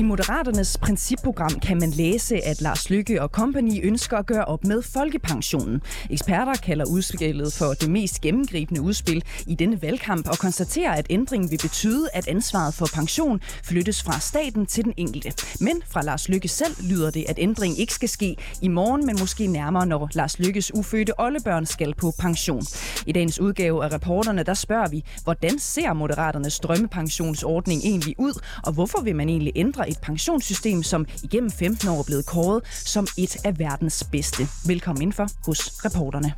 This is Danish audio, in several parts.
I Moderaternes principprogram kan man læse, at Lars Lykke og company ønsker at gøre op med folkepensionen. Eksperter kalder udspillet for det mest gennemgribende udspil i denne valgkamp og konstaterer, at ændringen vil betyde, at ansvaret for pension flyttes fra staten til den enkelte. Men fra Lars Lykke selv lyder det, at ændringen ikke skal ske i morgen, men måske nærmere, når Lars Lykkes ufødte oldebørn skal på pension. I dagens udgave af reporterne, der spørger vi, hvordan ser Moderaternes drømmepensionsordning egentlig ud, og hvorfor vil man egentlig ændre et pensionssystem, som igennem 15 år er blevet kåret som et af verdens bedste. Velkommen indenfor hos reporterne.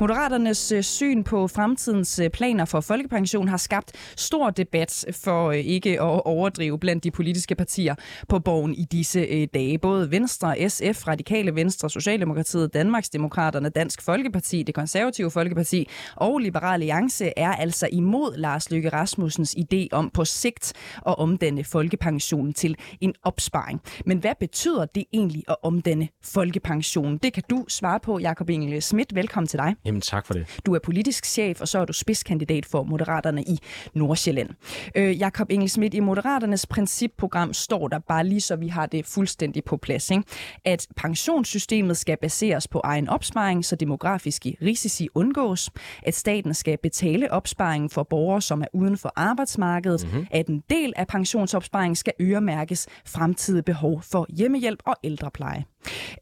Moderaternes øh, syn på fremtidens øh, planer for folkepension har skabt stor debat for øh, ikke at overdrive blandt de politiske partier på borgen i disse dage. Både Venstre, SF, Radikale Venstre, Socialdemokratiet, Danmarksdemokraterne, Dansk Folkeparti, det konservative Folkeparti og Liberale Alliance er altså imod Lars Løkke Rasmussens idé om på sigt at omdanne folkepensionen til en opsparing. Men hvad betyder det egentlig at omdanne folkepensionen? Det kan du svare på, Jakob Engel Schmidt. Velkommen til dig. Jamen tak for det. Du er politisk chef, og så er du spidskandidat for Moderaterne i Nordsjælland. Øh, Jakob Engelsmidt, i Moderaternes principprogram står der bare lige så vi har det fuldstændig på plads, ikke? at pensionssystemet skal baseres på egen opsparing, så demografiske risici undgås, at staten skal betale opsparingen for borgere, som er uden for arbejdsmarkedet, mm-hmm. at en del af pensionsopsparingen skal øremærkes fremtidige behov for hjemmehjælp og ældrepleje.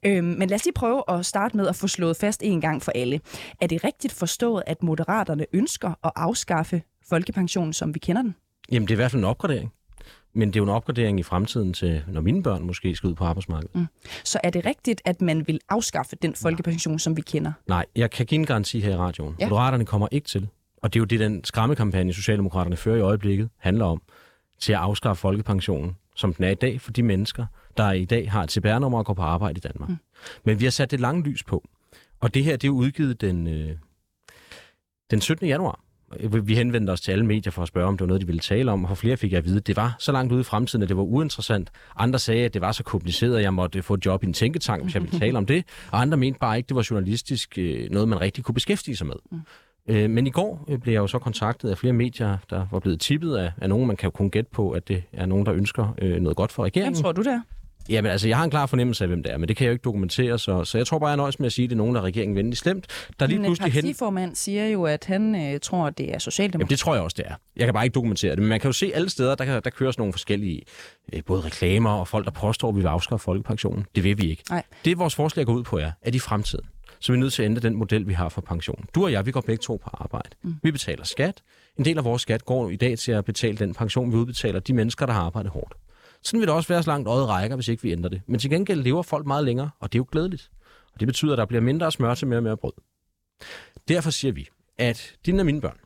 Øhm, men lad os lige prøve at starte med at få slået fast en gang for alle. Er det rigtigt forstået, at Moderaterne ønsker at afskaffe folkepensionen, som vi kender den? Jamen, det er i hvert fald en opgradering. Men det er jo en opgradering i fremtiden til, når mine børn måske skal ud på arbejdsmarkedet. Mm. Så er det rigtigt, at man vil afskaffe den folkepension, som vi kender? Nej, jeg kan give en garanti her i radioen. Ja. Moderaterne kommer ikke til. Og det er jo det, den skræmmekampagne, Socialdemokraterne fører i øjeblikket, handler om, til at afskaffe folkepensionen, som den er i dag, for de mennesker, der i dag har et CPR-nummer og går på arbejde i Danmark. Mm. Men vi har sat det lange lys på. Og det her, det er udgivet den, øh, den 17. januar. Vi henvendte os til alle medier for at spørge, om det var noget, de ville tale om, og for flere fik jeg at vide, at det var så langt ude i fremtiden, at det var uinteressant. Andre sagde, at det var så kompliceret, at jeg måtte få et job i en tænketank, hvis jeg ville tale om det. Og andre mente bare ikke, at det var journalistisk øh, noget, man rigtig kunne beskæftige sig med. Mm. Øh, men i går øh, blev jeg jo så kontaktet af flere medier, der var blevet tippet af, af nogen, man kan jo kun gætte på, at det er nogen, der ønsker øh, noget godt for regeringen. Hvem tror du det Jamen altså, jeg har en klar fornemmelse af, hvem det er, men det kan jeg jo ikke dokumentere, så, så jeg tror bare, jeg nøjes med at sige, at det er nogen, der er regeringen venligt slemt. Der lige men pludselig hen... partiformand siger jo, at han øh, tror, at det er Socialdemokrater. Jamen, det tror jeg også, det er. Jeg kan bare ikke dokumentere det, men man kan jo se alle steder, der, kan, der kører sådan nogle forskellige, øh, både reklamer og folk, der påstår, at vi vil afskaffe folkepensionen. Det vil vi ikke. Nej. Det vores forslag går ud på er, at i fremtiden, så er vi nødt til at ændre den model, vi har for pension. Du og jeg, vi går begge to på arbejde. Mm. Vi betaler skat. En del af vores skat går i dag til at betale den pension, vi udbetaler de mennesker, der har arbejdet hårdt. Sådan vil det også være så langt øjet rækker, hvis ikke vi ændrer det. Men til gengæld lever folk meget længere, og det er jo glædeligt. Og det betyder, at der bliver mindre smør til mere og mere brød. Derfor siger vi, at dine og mine børn,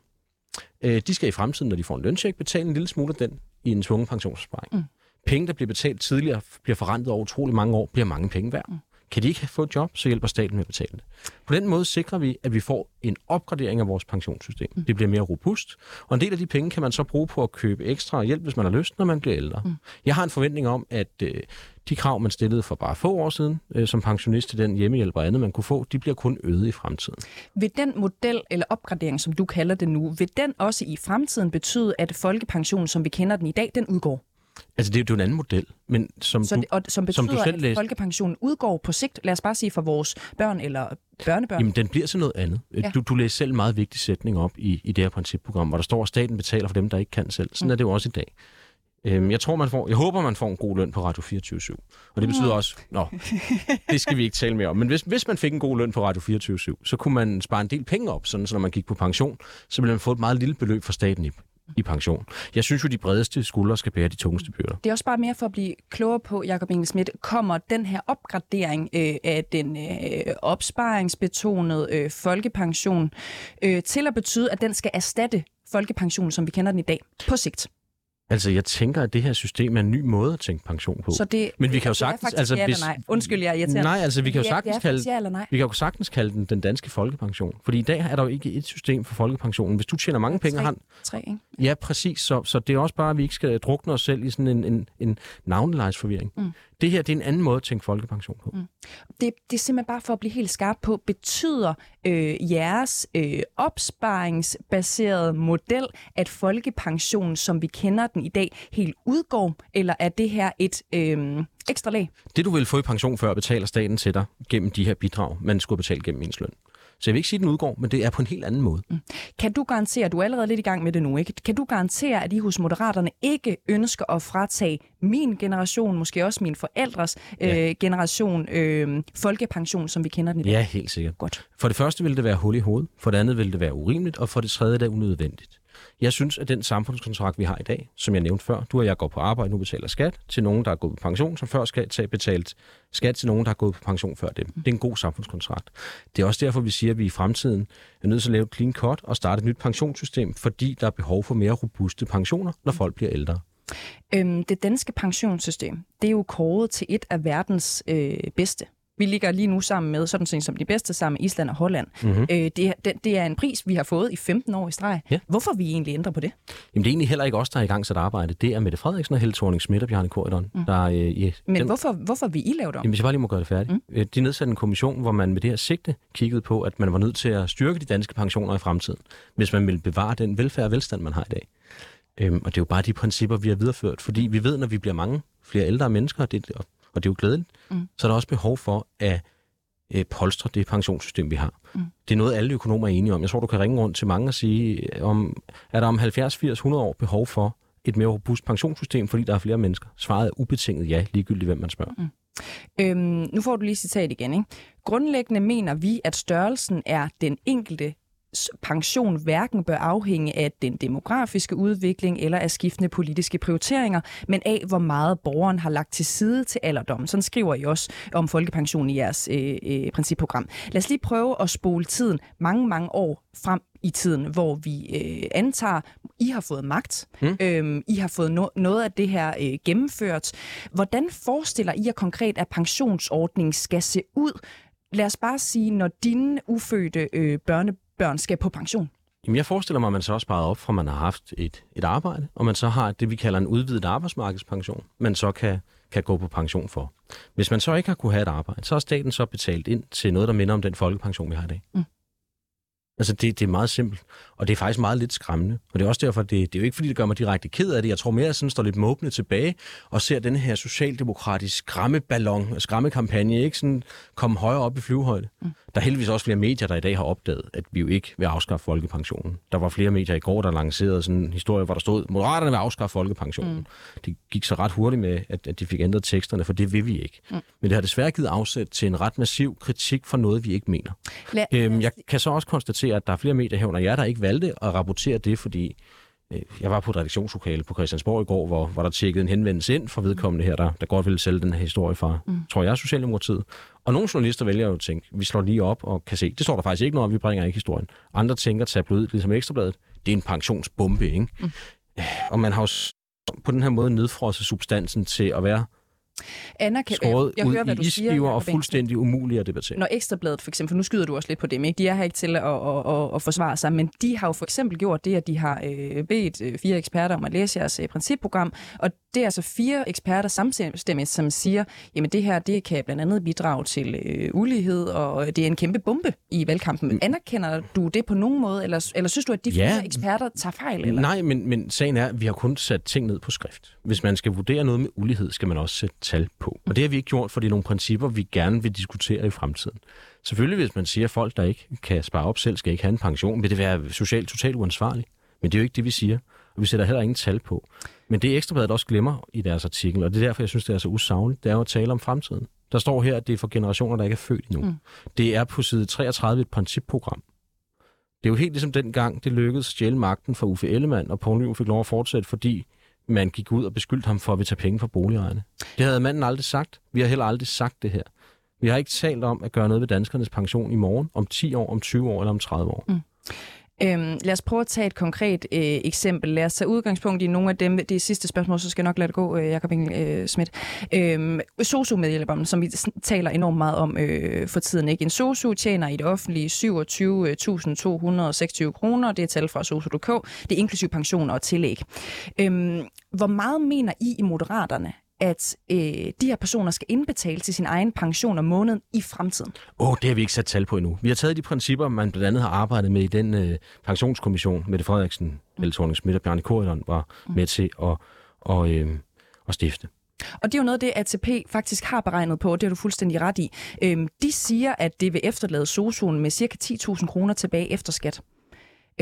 øh, de skal i fremtiden, når de får en løncheck, betale en lille smule af den i en tvungen pensionsopsparing. Mm. Penge, der bliver betalt tidligere, bliver forrentet over utrolig mange år, bliver mange penge værd. Mm. Kan de ikke få et job, så hjælper staten med at betale det. På den måde sikrer vi, at vi får en opgradering af vores pensionssystem. Mm. Det bliver mere robust, og en del af de penge kan man så bruge på at købe ekstra hjælp, hvis man har lyst, når man bliver ældre. Mm. Jeg har en forventning om, at øh, de krav, man stillede for bare få år siden øh, som pensionist til den hjemmehjælp og andet, man kunne få, de bliver kun øget i fremtiden. Vil den model eller opgradering, som du kalder det nu, vil den også i fremtiden betyde, at folkepensionen, som vi kender den i dag, den udgår? Altså, det er jo en anden model, men som, så det, og, som betyder, som du selv at læste... folkepensionen udgår på sigt, lad os bare sige for vores børn eller børnebørn? Jamen, den bliver så noget andet. Ja. Du, du læser selv en meget vigtig sætning op i, i det her principprogram, hvor der står, at staten betaler for dem, der ikke kan selv. Sådan mm. er det jo også i dag. Øhm, jeg tror, man får, jeg håber, man får en god løn på Radio 24 Og det betyder mm. også, nå, det skal vi ikke tale mere om. Men hvis, hvis man fik en god løn på Radio 24 så kunne man spare en del penge op, sådan så når man gik på pension, så ville man få et meget lille beløb fra staten i, i pension. Jeg synes jo, de bredeste skuldre skal bære de tungeste byrder. Det er også bare mere for at blive klogere på, Jacob Engelsmidt, kommer den her opgradering øh, af den øh, opsparingsbetonede øh, folkepension øh, til at betyde, at den skal erstatte folkepensionen, som vi kender den i dag, på sigt? Altså, jeg tænker, at det her system er en ny måde at tænke pension på. Så det, Men vi kan jo sagtens... altså, ja hvis, nej. Undskyld, jeg er Nej, altså, vi kan jo sagtens, ja, kalde, ja vi kan jo sagtens kalde den den danske folkepension. Fordi i dag er der jo ikke et system for folkepensionen. Hvis du tjener mange penge... Tre, har... tre ikke? Ja, præcis. Så, så det er også bare, at vi ikke skal drukne os selv i sådan en, en, en navnelejsforvirring. Mm. Det her, det er en anden måde at tænke folkepension på. Mm. Det, det er simpelthen bare for at blive helt skarp på, betyder øh, jeres øh, opsparingsbaserede model, at folkepensionen, som vi kender den i dag, helt udgår, eller er det her et øh, ekstra lag? Det, du vil få i pension før, betaler staten til dig gennem de her bidrag, man skulle betale gennem ens løn. Så jeg vil ikke sige, at den udgår, men det er på en helt anden måde. Mm. Kan du garantere, du er allerede lidt i gang med det nu, ikke? Kan du garantere, at I hos Moderaterne ikke ønsker at fratage min generation, måske også min forældres ja. øh, generation, øh, folkepension, som vi kender den i dag? Ja, helt sikkert. Godt. For det første vil det være hul i hovedet, for det andet vil det være urimeligt, og for det tredje er det unødvendigt. Jeg synes, at den samfundskontrakt, vi har i dag, som jeg nævnte før, du og jeg går på arbejde, nu betaler skat til nogen, der er gået på pension, som før skal tage betalt skat til nogen, der er gået på pension før dem. Det er en god samfundskontrakt. Det er også derfor, vi siger, at vi i fremtiden er nødt til at lave et clean cut og starte et nyt pensionssystem, fordi der er behov for mere robuste pensioner, når folk bliver ældre. Øhm, det danske pensionssystem, det er jo kåret til et af verdens øh, bedste. Vi ligger lige nu sammen med, sådan set som de bedste, sammen med Island og Holland. Mm-hmm. Øh, det, det, det er en pris, vi har fået i 15 år i streg. Ja. Hvorfor vi egentlig ændrer på det? Jamen, det er egentlig heller ikke os, der er i gang til arbejde. Det er Mette Frederiksen og Helle thorning Schmidt og Bjarne Korydon. Mm. Der, øh, ja, Men den... hvorfor, hvorfor vi I lavet om? Jamen, hvis jeg bare lige må gøre det færdigt. Mm. De nedsatte en kommission, hvor man med det her sigte kiggede på, at man var nødt til at styrke de danske pensioner i fremtiden, hvis man vil bevare den velfærd og velstand, man har i dag. Øhm, og det er jo bare de principper, vi har videreført, fordi vi ved, når vi bliver mange flere ældre mennesker, det, og, og det er jo glædeligt, mm. så er der også behov for at øh, polstre det pensionssystem, vi har. Mm. Det er noget, alle økonomer er enige om. Jeg tror, du kan ringe rundt til mange og sige, øh, om, er der om 70, 80, 100 år behov for et mere robust pensionssystem, fordi der er flere mennesker? Svaret er ubetinget ja, ligegyldigt hvem man spørger. Mm. Øhm, nu får du lige citat igen. Ikke? Grundlæggende mener vi, at størrelsen er den enkelte pension hverken bør afhænge af den demografiske udvikling eller af skiftende politiske prioriteringer, men af hvor meget borgeren har lagt til side til alderdommen. Sådan skriver I også om folkepension i jeres øh, øh, principprogram. Lad os lige prøve at spole tiden mange, mange år frem i tiden, hvor vi øh, antager, I har fået magt, mm. øhm, I har fået no- noget af det her øh, gennemført. Hvordan forestiller I jer konkret, at pensionsordningen skal se ud? Lad os bare sige, når dine ufødte øh, børne, børn skal på pension? Jamen, jeg forestiller mig, at man så også sparet op, fra man har haft et, et arbejde, og man så har det, vi kalder en udvidet arbejdsmarkedspension, man så kan, kan gå på pension for. Hvis man så ikke har kunne have et arbejde, så har staten så betalt ind til noget, der minder om den folkepension, vi har i dag. Mm. Altså, det, det er meget simpelt, og det er faktisk meget lidt skræmmende. Og det er også derfor, det, det er jo ikke, fordi det gør mig direkte ked af det. Jeg tror mere, at jeg sådan står lidt måbende tilbage og ser den her socialdemokratiske skræmmeballon, skræmmekampagne, ikke sådan komme højere op i flyvehøjde. Mm. Der er heldigvis også flere medier, der i dag har opdaget, at vi jo ikke vil afskaffe folkepensionen. Der var flere medier i går, der lancerede sådan en historie, hvor der stod, Moderaterne vil afskaffe folkepensionen. Mm. Det gik så ret hurtigt med, at, at de fik ændret teksterne, for det vil vi ikke. Mm. Men det har desværre givet afsæt til en ret massiv kritik for noget, vi ikke mener. La- øhm, jeg kan så også konstatere, at der er flere medier herunder jer, der ikke valgte at rapportere det, fordi jeg var på et redaktionslokale på Christiansborg i går, hvor, hvor der tjekkede en henvendelse ind fra vedkommende her, der, der godt ville sælge den her historie fra, mm. tror jeg, Socialdemokratiet. Og nogle journalister vælger jo at tænke, vi slår lige op og kan se, det står der faktisk ikke noget vi bringer ikke historien. Andre tænker, tabloid, ligesom Ekstrabladet, det er en pensionsbombe, ikke? Mm. Og man har jo på den her måde nedfrosset substansen til at være Anerkend, skåret jeg, jeg hører, hvad du siger, og fuldstændig umuligt at debattere. Når Ekstrabladet for eksempel, for nu skyder du også lidt på dem, ikke? de er her ikke til at, at, at, at forsvare sig, men de har jo for eksempel gjort det, at de har øh, bedt øh, fire eksperter om at læse jeres øh, principprogram, og det er altså fire eksperter samstemmigt, som siger, jamen det her, det kan blandt andet bidrage til øh, ulighed, og det er en kæmpe bombe i valgkampen. Mm. Anerkender du det på nogen måde, eller, eller synes du, at de fire ja. eksperter tager fejl? Eller? Nej, men, men sagen er, at vi har kun sat ting ned på skrift. Hvis man skal vurdere noget med ulighed, skal man også sætte tal på. Og det har vi ikke gjort, for det er nogle principper, vi gerne vil diskutere i fremtiden. Selvfølgelig, hvis man siger, at folk, der ikke kan spare op selv, skal ikke have en pension, vil det være socialt totalt uansvarligt. Men det er jo ikke det, vi siger. Og vi sætter heller ingen tal på. Men det Ekstrabladet også glemmer i deres artikel, og det er derfor, jeg synes, det er så usagligt, det er jo at tale om fremtiden. Der står her, at det er for generationer, der ikke er født endnu. Mm. Det er på side 33 et principprogram. Det er jo helt ligesom dengang, det lykkedes at stjæle magten fra Uffe Ellemann, og Poul Nyrup fik lov at fortsætte, fordi man gik ud og beskyldte ham for at vi tager penge fra boligejerne. Det havde manden aldrig sagt. Vi har heller aldrig sagt det her. Vi har ikke talt om at gøre noget ved danskernes pension i morgen, om 10 år, om 20 år eller om 30 år. Mm. Øhm, lad os prøve at tage et konkret øh, eksempel. Lad os tage udgangspunkt i nogle af dem. Det sidste spørgsmål, så skal jeg nok lade det gå, øh, Jakob Engel øh, Schmidt. Øhm, SOSU-medhjælperen, som vi taler enormt meget om øh, for tiden. Ikke? En SOSU tjener i det offentlige 27.226 kroner. Det er tal fra SOSU.dk. Det er inklusiv pension og tillæg. Øhm, hvor meget mener I i Moderaterne, at øh, de her personer skal indbetale til sin egen pension om måneden i fremtiden? Åh, oh, det har vi ikke sat tal på endnu. Vi har taget de principper, man blandt andet har arbejdet med i den øh, pensionskommission, Mette Frederiksen, mm. Helle Schmidt og Bjarne Korydon var mm. med til at, og, øh, at stifte. Og det er jo noget, det ATP faktisk har beregnet på, og det har du fuldstændig ret i. Øhm, de siger, at det vil efterlade SOSU'en med ca. 10.000 kroner tilbage efter skat.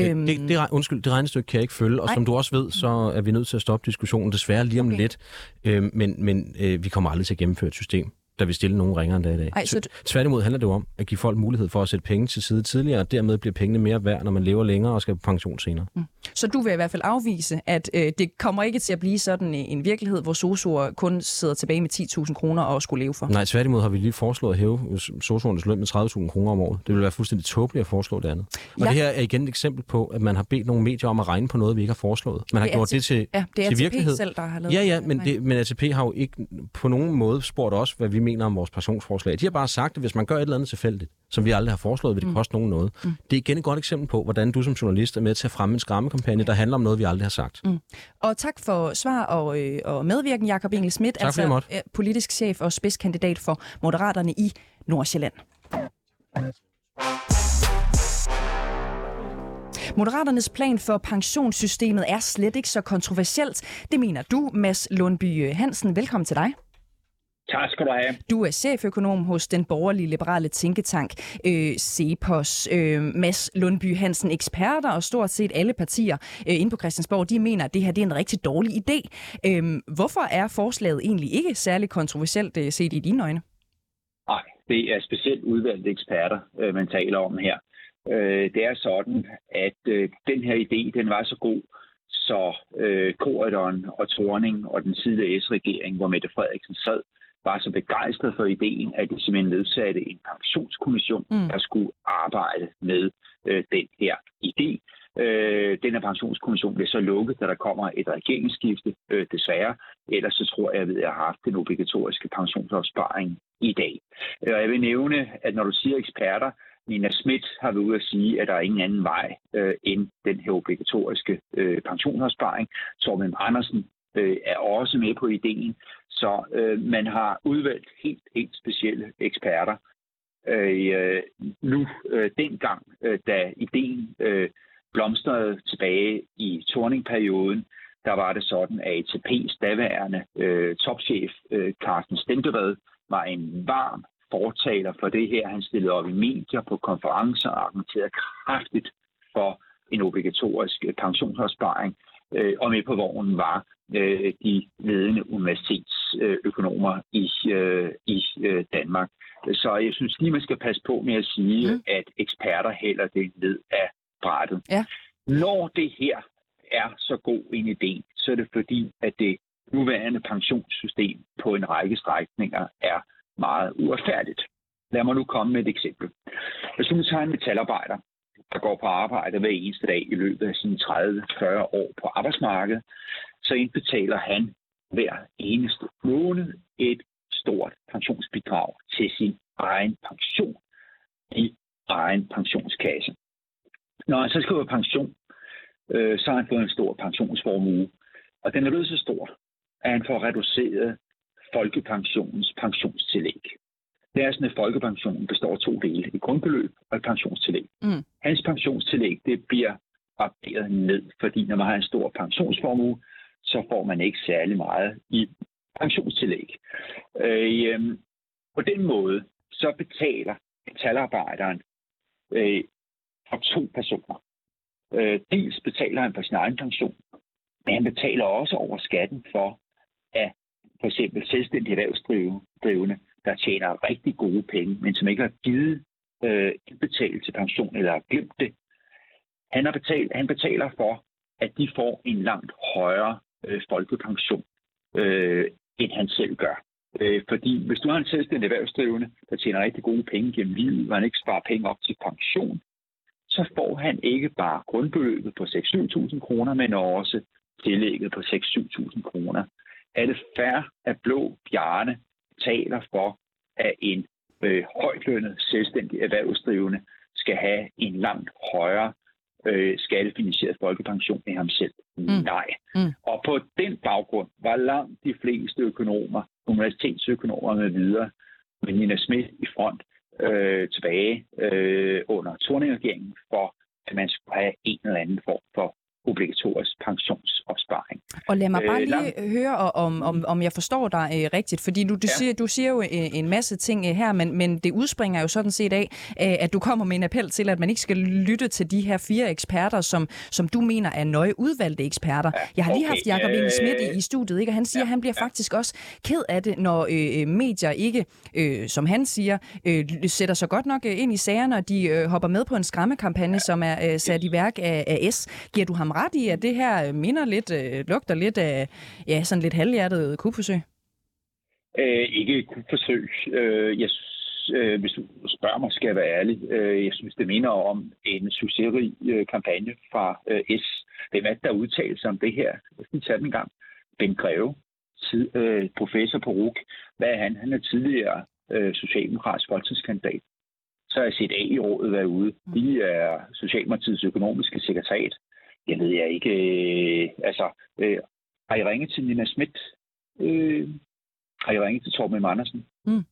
Øhm... Det, det, undskyld, det regnestykke kan jeg ikke følge, og Nej. som du også ved, så er vi nødt til at stoppe diskussionen desværre lige om okay. lidt. Øhm, men men øh, vi kommer aldrig til at gennemføre et system, der vil stille nogen ringere end det i dag. Ej, så... Tværtimod handler det jo om at give folk mulighed for at sætte penge til side tidligere, og dermed bliver pengene mere værd, når man lever længere og skal på pension senere. Mm. Så du vil i hvert fald afvise, at øh, det kommer ikke til at blive sådan en virkelighed, hvor sosuer kun sidder tilbage med 10.000 kroner og skulle leve for? Nej, tværtimod har vi lige foreslået at hæve sosuernes løn med 30.000 kroner om året. Det vil være fuldstændig tåbeligt at foreslå det andet. Og ja. det her er igen et eksempel på, at man har bedt nogle medier om at regne på noget, vi ikke har foreslået. Man har gjort det til, ja, det er til virkelighed. selv, der har lavet Ja, ja, men, det, men ATP har jo ikke på nogen måde spurgt os, hvad vi mener om vores pensionsforslag. De har bare sagt, at hvis man gør et eller andet tilfældigt, som vi aldrig har foreslået, vil det mm. koste nogen noget. Mm. Det er igen et godt eksempel på, hvordan du som journalist er med til at fremme en skræmmekampagne, der handler om noget, vi aldrig har sagt. Mm. Og tak for svar og, øh, og medvirken, Jakob Engel Schmidt, altså politisk chef og spidskandidat for Moderaterne i Nordsjælland. Moderaternes plan for pensionssystemet er slet ikke så kontroversielt. Det mener du, Mads Lundby Hansen. Velkommen til dig. Tak skal du have. Du er cheføkonom hos den borgerlige liberale tænketank øh, CEPOS. Øh, Mads Lundby Hansen, eksperter og stort set alle partier øh, inde på Christiansborg, de mener, at det her det er en rigtig dårlig idé. Øh, hvorfor er forslaget egentlig ikke særlig kontroversielt øh, set i dine øjne? Nej, det er specielt udvalgte eksperter, øh, man taler om her. Øh, det er sådan, at øh, den her idé, den var så god, så øh, Korydon og Torning og den tidligere S-regering, hvor Mette Frederiksen sad, var så begejstret for ideen, at de simpelthen nedsatte en pensionskommission, mm. der skulle arbejde med øh, den her idé. Øh, den her pensionskommission bliver så lukket, da der kommer et regeringsskifte, øh, desværre. Ellers så tror jeg, at jeg har haft den obligatoriske pensionsopsparing i dag. Og jeg vil nævne, at når du siger eksperter, Nina Schmidt har været ude at sige, at der er ingen anden vej øh, end den her obligatoriske øh, pensionsopsparing. Torben Andersen øh, er også med på ideen. Så øh, man har udvalgt helt, helt specielle eksperter. Øh, øh nu, øh, dengang, øh, da ideen øh, blomstrede tilbage i torningperioden, der var det sådan, at ATP's daværende øh, topchef, øh, Carsten Stentevad, var en varm fortaler for det her. Han stillede op i medier på konferencer og argumenterede kraftigt for en obligatorisk øh, pensionsopsparing. Øh, og med på vognen var øh, de ledende universitetsøkonomer i, øh, i øh, Danmark. Så jeg synes lige, man skal passe på med at sige, mm. at eksperter hælder det ned af brættet. Ja. Når det her er så god en idé, så er det fordi, at det nuværende pensionssystem på en række strækninger er meget uretfærdigt. Lad mig nu komme med et eksempel. Hvis du tager en metalarbejder, der går på arbejde hver eneste dag i løbet af sine 30-40 år på arbejdsmarkedet, så indbetaler han hver eneste måned et stort pensionsbidrag til sin egen pension i egen pensionskasse. Når han så skal på pension, øh, så har han fået en stor pensionsformue, og den er blevet så stor, at han får reduceret folkepensionens pensionstillæg. Det er sådan, at folkepensionen består af to dele, et grundbeløb og et pensionstillæg. Mm. Hans pensionstillæg det bliver opderet ned, fordi når man har en stor pensionsformue, så får man ikke særlig meget i pensionstillæg. Øh, på den måde, så betaler metalarbejderen øh, for to personer. Øh, dels betaler han for sin egen pension, men han betaler også over skatten for, at for eksempel selvstændige erhvervsdrivende, der tjener rigtig gode penge, men som ikke har givet øh, indbetalt til pension eller har glemt det. Han, har betalt, han betaler for, at de får en langt højere øh, folkepension, øh, end han selv gør. Øh, fordi hvis du har en selvstændig erhvervsdrivende, der tjener rigtig gode penge gennem livet, og han ikke sparer penge op til pension, så får han ikke bare grundbeløbet på 6-7.000 kroner, men også tillægget på 6-7.000 kroner. Er det fair, at Blå Bjarne taler for, at en øh, højtlønnet selvstændig erhvervsdrivende skal have en langt højere øh, skattefinansieret folkepension end ham selv? Mm. Nej. Mm. Og på den baggrund var langt de fleste økonomer, universitetsøkonomer med videre, med Nina Schmidt i front, øh, tilbage øh, under Torning-regeringen for, at man skulle have en eller anden form for obligatorisk pensionsopsparing. Og lad mig bare øh, lige øh, høre, om, om, om jeg forstår dig øh, rigtigt, fordi du, du, ja. siger, du siger jo øh, en masse ting øh, her, men, men det udspringer jo sådan set af, øh, at du kommer med en appel til, at man ikke skal lytte til de her fire eksperter, som, som du mener er nøje udvalgte eksperter. Ja, jeg har lige okay. haft Jacob Inge Schmidt i, i studiet, ikke? og han siger, ja, at han bliver ja. faktisk også ked af det, når øh, medier ikke, øh, som han siger, øh, sætter sig godt nok ind i sagerne, og de øh, hopper med på en skræmmekampagne, ja. som er øh, sat i værk af, af S. Giver du ham ret i, at det her minder lidt, øh, lugter lidt af ja, sådan lidt halvhjertet kubforsøg? Øh, ikke kubforsøg. Øh, jeg øh, hvis du spørger mig, skal jeg være ærlig. Øh, jeg synes, det minder om en succesrig øh, kampagne fra øh, S. Hvem er det, der udtaler sig om det her? Jeg skal tage den en gang. Ben Greve, tid, øh, professor på RUK. Hvad er han? Han er tidligere øh, socialdemokratisk folketingskandidat. Så har jeg set A i rådet være ude. De er Socialdemokratiets økonomiske sekretariat jeg ved jeg ikke, øh, altså, øh, har I ringet til Nina Schmidt? Øh, har I ringet til Torben Andersen? Mm.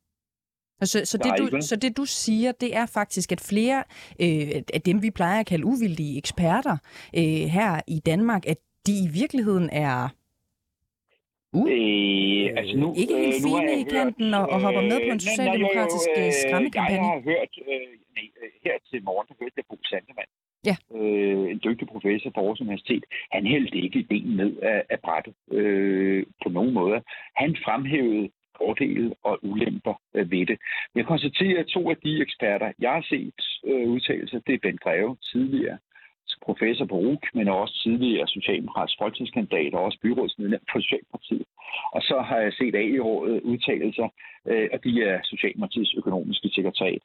Så, så, det, du, så det du siger, det er faktisk, at flere øh, af dem, vi plejer at kalde uvildige eksperter øh, her i Danmark, at de i virkeligheden er Uh, øh, altså nu, ikke helt øh, fine i kanten hørt, og, og hopper med på en socialdemokratisk øh, skræmmekampagne? Jeg har hørt, øh, nej, øh, her til morgen, der hørte jeg Bo Sandemann, ja. øh, en dygtig professor fra Aarhus Universitet, han hældte ikke ideen ned af, af brættet øh, på nogen måde. Han fremhævede fordele og ulemper øh, ved det. Jeg konstaterer, at to af de eksperter, jeg har set øh, udtalelser, det er Ben Greve, tidligere professor på RUK, men også tidligere socialdemokratisk folketingskandidat og også byrådsmedlem for Socialdemokratiet. Og så har jeg set AI-rådet udtalelser, øh, og de er Socialdemokratiets økonomiske sekretariat.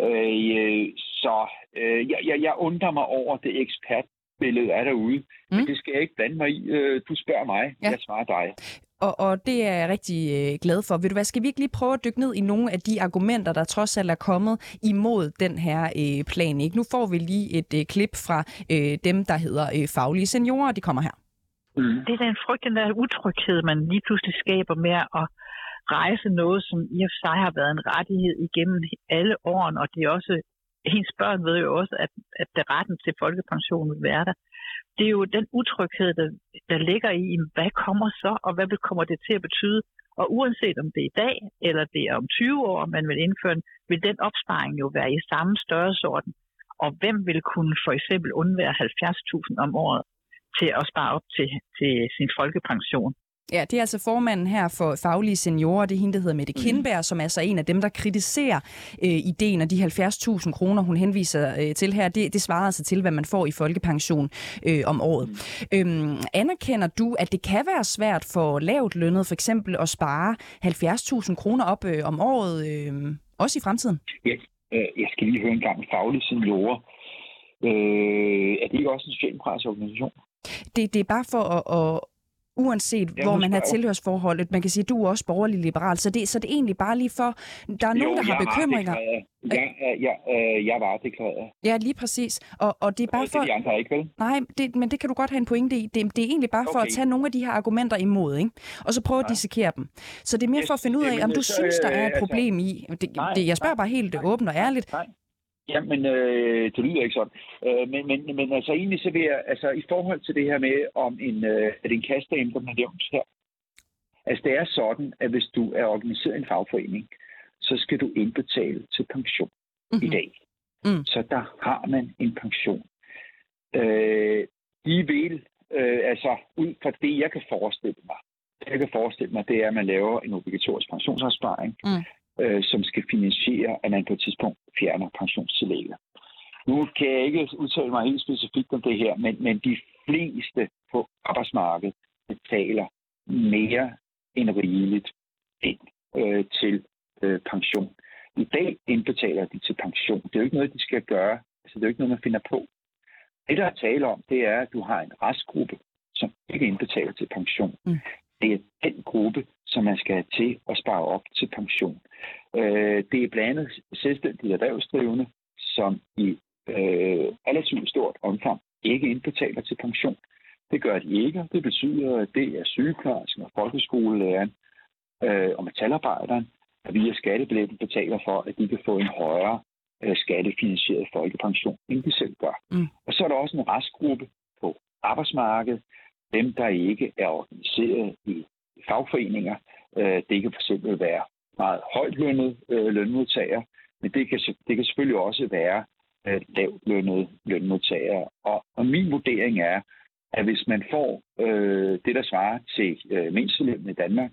Øh, så øh, jeg, jeg, jeg undrer mig over det ekspertbillede er derude, mm. men det skal jeg ikke blande mig i. Øh, du spørger mig, ja. jeg svarer dig. Og, og det er jeg rigtig øh, glad for. Vil du hvad, skal vi ikke lige prøve at dykke ned i nogle af de argumenter, der trods alt er kommet imod den her øh, plan? Ikke? Nu får vi lige et øh, klip fra øh, dem, der hedder øh, Faglige Seniorer. De kommer her. Mm. Det er den frygt, den der utryghed, man lige pludselig skaber med at rejse noget, som i og for sig har været en rettighed igennem alle årene, og det er også, hendes børn ved jo også, at, at det retten til folkepension vil være der. Det er jo den utryghed, der, der ligger i, hvad kommer så, og hvad kommer det til at betyde? Og uanset om det er i dag, eller det er om 20 år, man vil indføre den, vil den opsparing jo være i samme størrelsesorden. Og hvem vil kunne for eksempel undvære 70.000 om året til at spare op til, til sin folkepension? Ja, det er altså formanden her for Faglige Seniorer, det er hende, der hedder Mette mm. Kindberg, mm. som er så en af dem, der kritiserer øh, ideen, og de 70.000 kroner, hun henviser øh, til her, det, det svarer altså til, hvad man får i folkepension øh, om året. Mm. Øhm, anerkender du, at det kan være svært for lavt lønnet for eksempel at spare 70.000 kroner op øh, om året, øh, også i fremtiden? Ja, øh, jeg skal lige høre en gang Faglige Seniorer. Øh, er det ikke også en socialdemokratisk organisation? Det, det er bare for at, at, uanset ja, hvor man har tilhørsforholdet. Man kan sige, at du er også borgerlig liberal, så det, så det er egentlig bare lige for, der er jo, nogen, der har bekymringer. Ja, ja, øh, jeg var deklareret. Ja, lige præcis. Og, og det er bare for... Det er de andre ikke, vel? Nej, det, men det kan du godt have en pointe i. Det, det er egentlig bare okay. for at tage nogle af de her argumenter imod, ikke? og så prøve ja. at dissekere dem. Så det er mere yes, for at finde ud af, om du så, synes, der er et altså, problem i... Det, nej, det, jeg spørger bare helt nej, åbent og ærligt. Nej, Jamen, øh, det lyder ikke sådan. Øh, men, men, men altså egentlig så vil jeg, altså i forhold til det her med, om en, øh, at en kastdame, som er nævnt her, altså det er sådan, at hvis du er organiseret i en fagforening, så skal du indbetale til pension mm-hmm. i mhm. dag. Mm. Så der har man en pension. Øh, de vil, øh, altså ud fra det, jeg kan forestille mig, det jeg kan forestille mig, det er, at man laver en obligatorisk pensionsopsparing, mm øh, som skal finansiere, at man på et tidspunkt fjerner pensionstillægget. Nu kan jeg ikke udtale mig helt specifikt om det her, men, men de fleste på arbejdsmarkedet betaler mere end rigeligt ind øh, til øh, pension. I dag indbetaler de til pension. Det er jo ikke noget, de skal gøre så det er jo ikke noget, man finder på. Det, der er tale om, det er, at du har en restgruppe, som ikke indbetaler til pension. Mm. Det er den gruppe, som man skal have til at spare op til pension. Øh, det er blandt andet selvstændige erhvervsdrivende, som i øh, relativt stort omfang ikke indbetaler til pension. Det gør de ikke, det betyder, at det er sygeplejersken og folkeskolelæreren øh, og metalarbejderen, der via skattebilletten betaler for, at de kan få en højere øh, skattefinansieret folkepension, end de selv gør. Mm. Og så er der også en restgruppe på arbejdsmarkedet, dem, der ikke er organiseret i fagforeninger. Øh, det kan fx være meget højt lønnet øh, lønmodtagere, men det kan, det kan selvfølgelig også være øh, lavt lønnede lønmodtagere. Og, og min vurdering er, at hvis man får øh, det, der svarer til øh, mindsteløn i Danmark,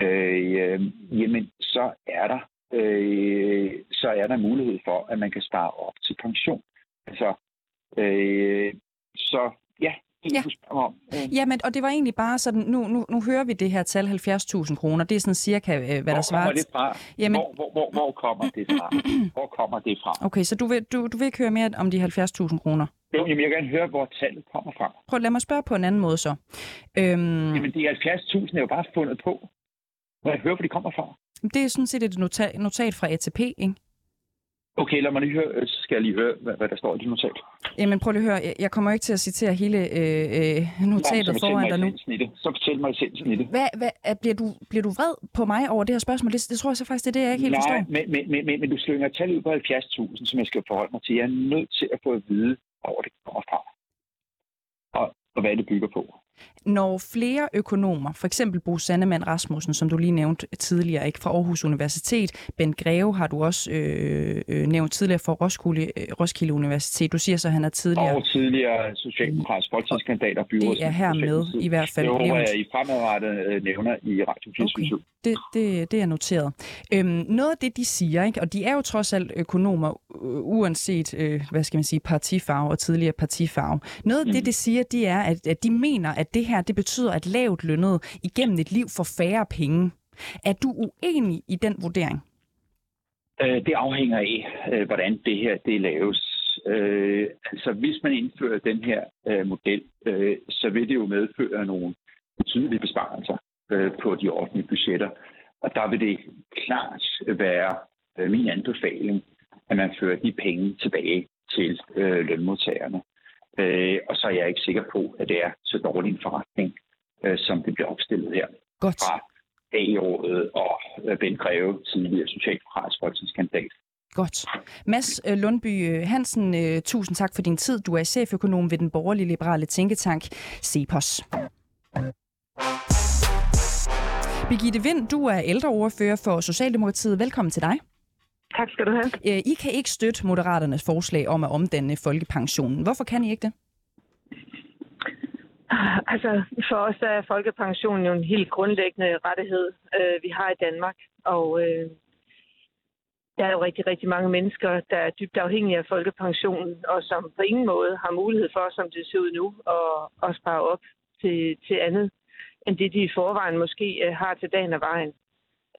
øh, øh, jamen så er der øh, så er der mulighed for, at man kan spare op til pension. Altså, øh, så ja, ja. om. Øh. Ja, men, og det var egentlig bare sådan, nu, nu, nu hører vi det her tal 70.000 kroner, det er sådan cirka, øh, hvad der svarer. Hvor kommer det fra? Jamen... Hvor, hvor, hvor, hvor kommer det fra? Hvor kommer det fra? Okay, så du vil, du, du vil ikke høre mere om de 70.000 kroner? Jamen, jeg vil gerne høre, hvor tallet kommer fra. Prøv at lade mig spørge på en anden måde så. Øhm... Jamen, de 70.000 er jo bare fundet på. Må jeg høre, hvor de kommer fra? Det er sådan set et notat, notat fra ATP, ikke? Okay, lad mig lige høre, øh, så skal jeg lige høre, hvad, hvad der står i det notat. Jamen prøv lige at høre, jeg kommer ikke til at citere hele øh, øh notatet Nå, foran dig nu. Så fortæl mig i det. Hvad, hvad, bliver, du, bliver du vred på mig over det her spørgsmål? Det, det tror jeg så faktisk, det er det, jeg ikke helt Nej, forstår. Nej, men, men, men, men, men du slynger tal ud på 70.000, som jeg skal forholde mig til. Jeg er nødt til at få at vide, hvor det kommer fra. Og, og hvad det bygger på når flere økonomer, for eksempel Bo Sandemann Rasmussen, som du lige nævnte tidligere, ikke fra Aarhus Universitet, Ben Greve har du også øh, øh, nævnt tidligere fra Roskilde, øh, Roskilde Universitet. Du siger så, at han er tidligere... Og tidligere socialdemokratisk folketingskandidat og byråd. Det er her med i hvert fald. Det håber jeg, I fremadrettet øh, nævner i Radio 24 okay. det, det, det er noteret. Øhm, noget af det, de siger, ikke, og de er jo trods alt økonomer, uanset, øh, hvad skal man sige, partifarve og tidligere partifarve. Noget af mm. det, de siger, de er, at, at de mener, at det her det betyder, at lavt lønnet igennem et liv får færre penge. Er du uenig i den vurdering? Øh, det afhænger af, øh, hvordan det her det laves. Øh, altså, hvis man indfører den her øh, model, øh, så vil det jo medføre nogle betydelige besparelser øh, på de offentlige budgetter. Og der vil det klart være øh, min anbefaling, at man fører de penge tilbage til øh, lønmodtagerne. Øh, og så er jeg ikke sikker på, at det er så dårlig en forretning, øh, som det bliver opstillet her. Godt. Fra A-rådet og øh, Ben Greve, tidligere socialdemokratisk folketingskandidat. Godt. Mads øh, Lundby øh, Hansen, tusind tak for din tid. Du er cheføkonom ved den borgerlige liberale tænketank CEPOS. Birgitte Vind, du er ældreordfører for Socialdemokratiet. Velkommen til dig. Tak skal du have. Øh, I kan ikke støtte Moderaternes forslag om at omdanne folkepensionen. Hvorfor kan I ikke det? Altså, for os er folkepensionen jo en helt grundlæggende rettighed, øh, vi har i Danmark. Og øh, der er jo rigtig, rigtig mange mennesker, der er dybt afhængige af folkepensionen, og som på ingen måde har mulighed for, som det ser ud nu, at, at spare op til, til andet, end det de i forvejen måske øh, har til dagen og vejen.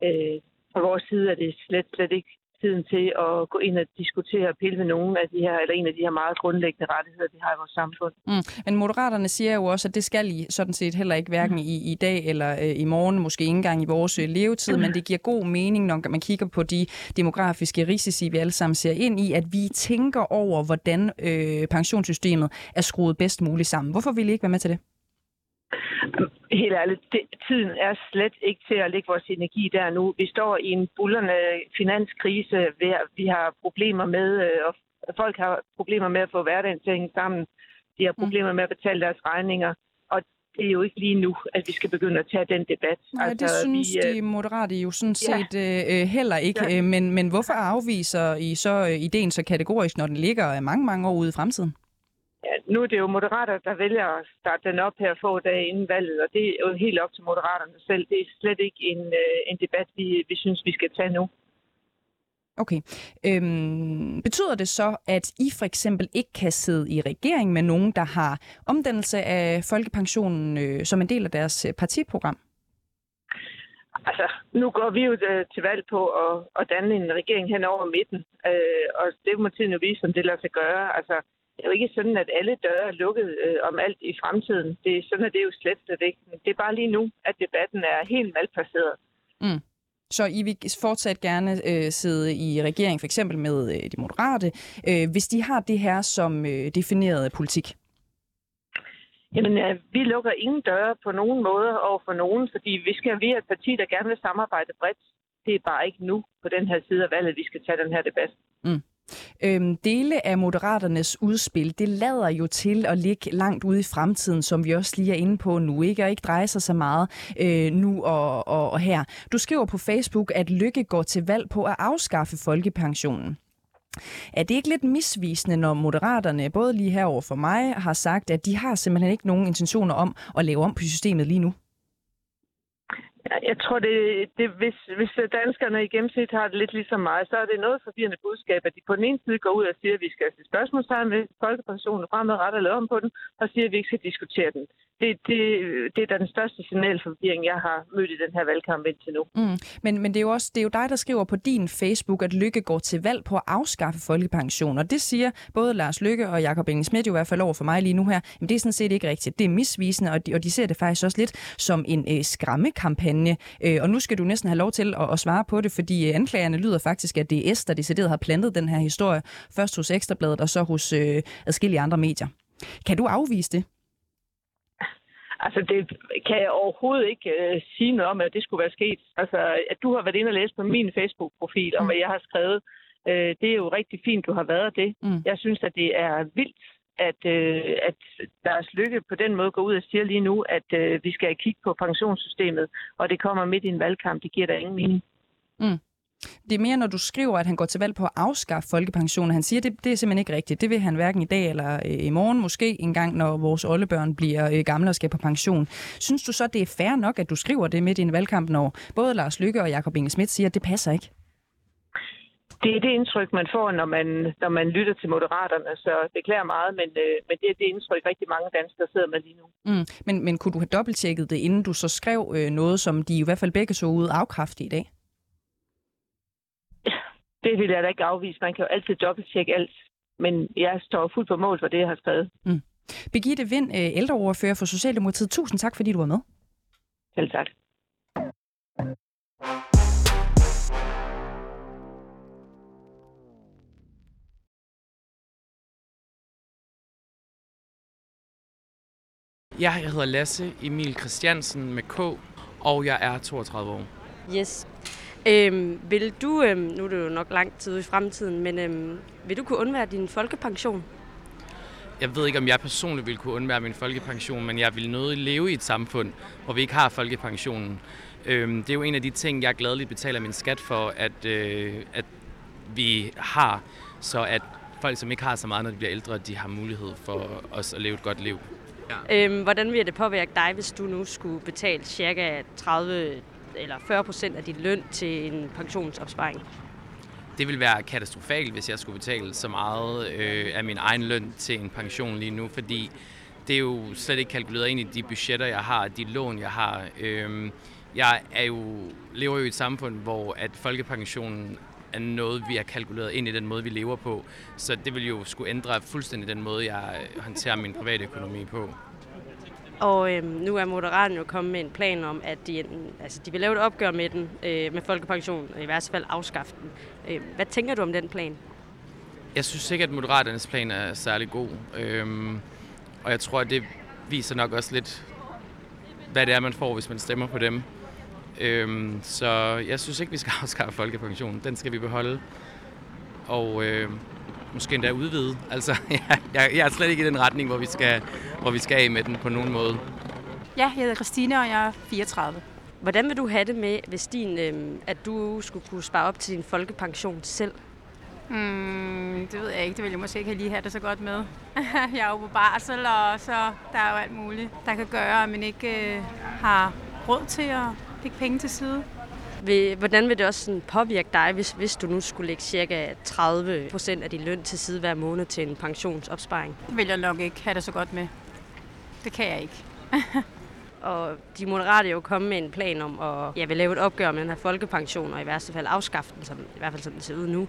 Øh, fra vores side er det slet, slet ikke tiden til at gå ind og diskutere og pille ved nogle af de her, eller en af de her meget grundlæggende rettigheder, vi har i vores samfund. Mm. Men Moderaterne siger jo også, at det skal I sådan set heller ikke hverken mm. i, i dag eller øh, i morgen, måske ikke engang i vores øh, levetid, mm. men det giver god mening, når man kigger på de demografiske risici, vi alle sammen ser ind i, at vi tænker over, hvordan øh, pensionssystemet er skruet bedst muligt sammen. Hvorfor vil I ikke være med til det? Helt ærligt, det, tiden er slet ikke til at lægge vores energi der nu. Vi står i en bullerne finanskrise, hvor vi har problemer med, øh, og folk har problemer med at få hverdagen til at hænge sammen. De har mm. problemer med at betale deres regninger. Og det er jo ikke lige nu, at vi skal begynde at tage den debat. Nej, altså, det synes vi, de øh, moderate jo sådan set ja. øh, heller ikke. Ja. Men, men hvorfor afviser I så øh, ideen så kategorisk, når den ligger mange, mange år ude i fremtiden? Ja, nu er det jo moderater, der vælger at starte den op her få dage inden valget, og det er jo helt op til moderaterne selv. Det er slet ikke en, øh, en debat, vi, vi synes, vi skal tage nu. Okay. Øhm, betyder det så, at I for eksempel ikke kan sidde i regering med nogen, der har omdannelse af folkepensionen øh, som en del af deres øh, partiprogram? Altså, nu går vi jo øh, til valg på at, at danne en regering hen over midten, øh, og det må tiden jo vise, om det lader sig gøre. Altså, det er jo ikke sådan, at alle døre er lukket øh, om alt i fremtiden. Det er sådan, at det er jo slet ikke. Det er bare lige nu, at debatten er helt malplaceret. Mm. Så I vil fortsat gerne øh, sidde i regering, for eksempel med øh, de moderate, øh, hvis de har det her som øh, defineret politik? Jamen, ja, vi lukker ingen døre på nogen måde over for nogen, fordi vi skal er et parti, der gerne vil samarbejde bredt. Det er bare ikke nu på den her side af valget, vi skal tage den her debat. Mm. Øhm, dele af Moderaternes udspil, det lader jo til at ligge langt ude i fremtiden, som vi også lige er inde på nu, ikke? Og ikke dreje sig så meget øh, nu og, og, og her. Du skriver på Facebook, at Lykke går til valg på at afskaffe folkepensionen. Er det ikke lidt misvisende, når Moderaterne, både lige herover for mig, har sagt, at de har simpelthen ikke nogen intentioner om at lave om på systemet lige nu? Jeg tror, det, det hvis, hvis danskerne i gennemsnit har det lidt ligesom mig, så er det noget forvirrende budskab, at de på den ene side går ud og siger, at vi skal have spørgsmålstegn ved folkepensionen fremadrettet eller om på den, og siger, at vi ikke skal diskutere den. Det, det, det er den største signalforvirring, jeg har mødt i den her valgkamp indtil nu. Mm. Men, men det, er jo også, det er jo dig, der skriver på din Facebook, at Lykke går til valg på at afskaffe folkepension. Og det siger både Lars Lykke og Jakob Inge Smidt jo i hvert fald over for mig lige nu her. Men det er sådan set ikke rigtigt. Det er misvisende, og de, og de ser det faktisk også lidt som en øh, skræmmekampagne kampagne. Øh, og nu skal du næsten have lov til at, at svare på det, fordi øh, anklagerne lyder faktisk, at det er S, der decideret har plantet den her historie. Først hos Ekstrabladet, og så hos øh, adskillige andre medier. Kan du afvise det? Altså, det kan jeg overhovedet ikke øh, sige noget om, at det skulle være sket. Altså, at du har været inde og læst på min Facebook-profil, og mm. hvad jeg har skrevet, øh, det er jo rigtig fint, du har været det. Mm. Jeg synes, at det er vildt at, øh, at Lars Lykke på den måde går ud og siger lige nu, at øh, vi skal kigge på pensionssystemet, og det kommer midt i en valgkamp. Det giver da ingen mening. Mm. Det er mere, når du skriver, at han går til valg på at afskaffe folkepensionen. Han siger, at det, det er simpelthen ikke rigtigt. Det vil han hverken i dag eller øh, i morgen, måske engang, når vores oldebørn bliver øh, gamle og skal på pension. Synes du så, det er fair nok, at du skriver det midt i en valgkamp, når både Lars Lykke og Jakob Inge Schmidt siger, at det passer ikke? Det er det indtryk, man får, når man, når man lytter til moderaterne. Så det klæder meget, men, øh, men det er det indtryk, rigtig mange danskere sidder med lige nu. Mm. Men, men kunne du have dobbelttjekket det, inden du så skrev øh, noget, som de i hvert fald begge så ud afkræfte i dag? Det vil jeg da ikke afvise. Man kan jo altid dobbelttjekke alt. Men jeg står fuldt på mål for det, jeg har skrevet. Mm. Birgitte Vind, øh, ældreoverfører for Socialdemokratiet. Tusind tak, fordi du var med. Selv tak. Ja, jeg hedder Lasse Emil Christiansen med K, og jeg er 32 år. Yes. Øhm, vil du, øhm, nu er det jo nok lang tid i fremtiden, men øhm, vil du kunne undvære din folkepension? Jeg ved ikke, om jeg personligt vil kunne undvære min folkepension, men jeg vil nødig leve i et samfund, hvor vi ikke har folkepensionen. Øhm, det er jo en af de ting, jeg gladeligt betaler min skat for, at, øh, at vi har, så at folk, som ikke har så meget, når de bliver ældre, de har mulighed for os at leve et godt liv. Ja. Øhm, hvordan vil det påvirke dig, hvis du nu skulle betale cirka 30 eller 40 procent af din løn til en pensionsopsparing? Det vil være katastrofalt, hvis jeg skulle betale så meget øh, af min egen løn til en pension lige nu, fordi det er jo slet ikke kalkuleret ind i de budgetter, jeg har, de lån, jeg har. Øhm, jeg er jo, lever jo i et samfund, hvor at folkepensionen er noget, vi har kalkuleret ind i den måde, vi lever på. Så det vil jo skulle ændre fuldstændig den måde, jeg håndterer min private økonomi på. Og øhm, nu er Moderaterne jo kommet med en plan om, at de, altså, de vil lave et opgør med den, øh, med folkepensionen, og i hvert fald afskaffe den. Øh, hvad tænker du om den plan? Jeg synes ikke, at Moderaternes plan er særlig god. Øhm, og jeg tror, at det viser nok også lidt, hvad det er, man får, hvis man stemmer på dem. Øhm, så jeg synes ikke, vi skal afskaffe folkepensionen. Den skal vi beholde. Og øh, måske endda udvide. Altså, jeg, jeg, jeg er slet ikke i den retning, hvor vi, skal, hvor vi skal af med den på nogen måde. Ja, jeg hedder Christine, og jeg er 34. Hvordan vil du have det med, hvis din, øh, at du skulle kunne spare op til din folkepension selv? Hmm, det ved jeg ikke. Det vil jeg måske ikke lige have det så godt med. jeg er jo på barsel, og så der er jo alt muligt, der kan gøre, at man ikke øh, har råd til at lægge penge til side. Hvordan vil det også sådan påvirke dig, hvis, hvis du nu skulle lægge cirka 30 procent af din løn til side hver måned til en pensionsopsparing? Det vil jeg nok ikke have det så godt med. Det kan jeg ikke. Og de moderate er jo kommet med en plan om at ja, vil lave et opgør med den her folkepension, og i værste fald afskaffe den, som, i hvert fald som den ser ud nu.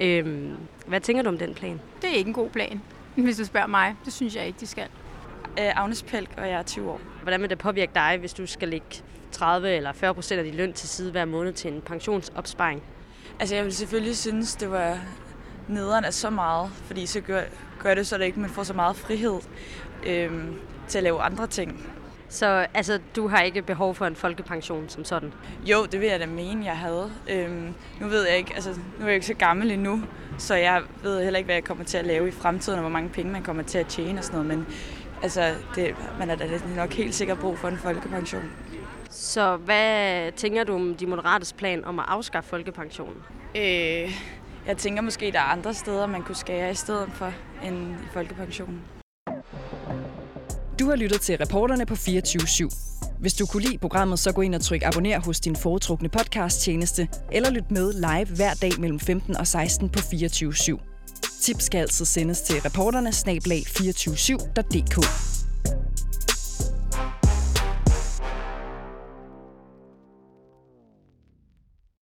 Øhm, hvad tænker du om den plan? Det er ikke en god plan, hvis du spørger mig. Det synes jeg ikke, de skal. Uh, Agnes Pelk, og jeg er 20 år. Hvordan vil det påvirke dig, hvis du skal lægge 30 eller 40 procent af din løn til side hver måned til en pensionsopsparing? Altså jeg vil selvfølgelig synes, det var nederen af så meget, fordi så gør, gør det så, at ikke man får så meget frihed øhm, til at lave andre ting. Så altså, du har ikke behov for en folkepension som sådan? Jo, det vil jeg da mene, jeg havde. Øhm, nu ved jeg ikke, altså nu er jeg ikke så gammel endnu, så jeg ved heller ikke, hvad jeg kommer til at lave i fremtiden, og hvor mange penge man kommer til at tjene og sådan noget, men altså, det, man er da nok helt sikkert brug for en folkepension. Så hvad tænker du om de moderates plan om at afskaffe folkepensionen? Øh, jeg tænker måske, der er andre steder, man kunne skære i stedet for end i folkepensionen. Du har lyttet til reporterne på 24 /7. Hvis du kunne lide programmet, så gå ind og tryk abonner hos din foretrukne podcast-tjeneste, eller lyt med live hver dag mellem 15 og 16 på 24 /7. Tips skal altid sendes til reporterne snablag 247.dk.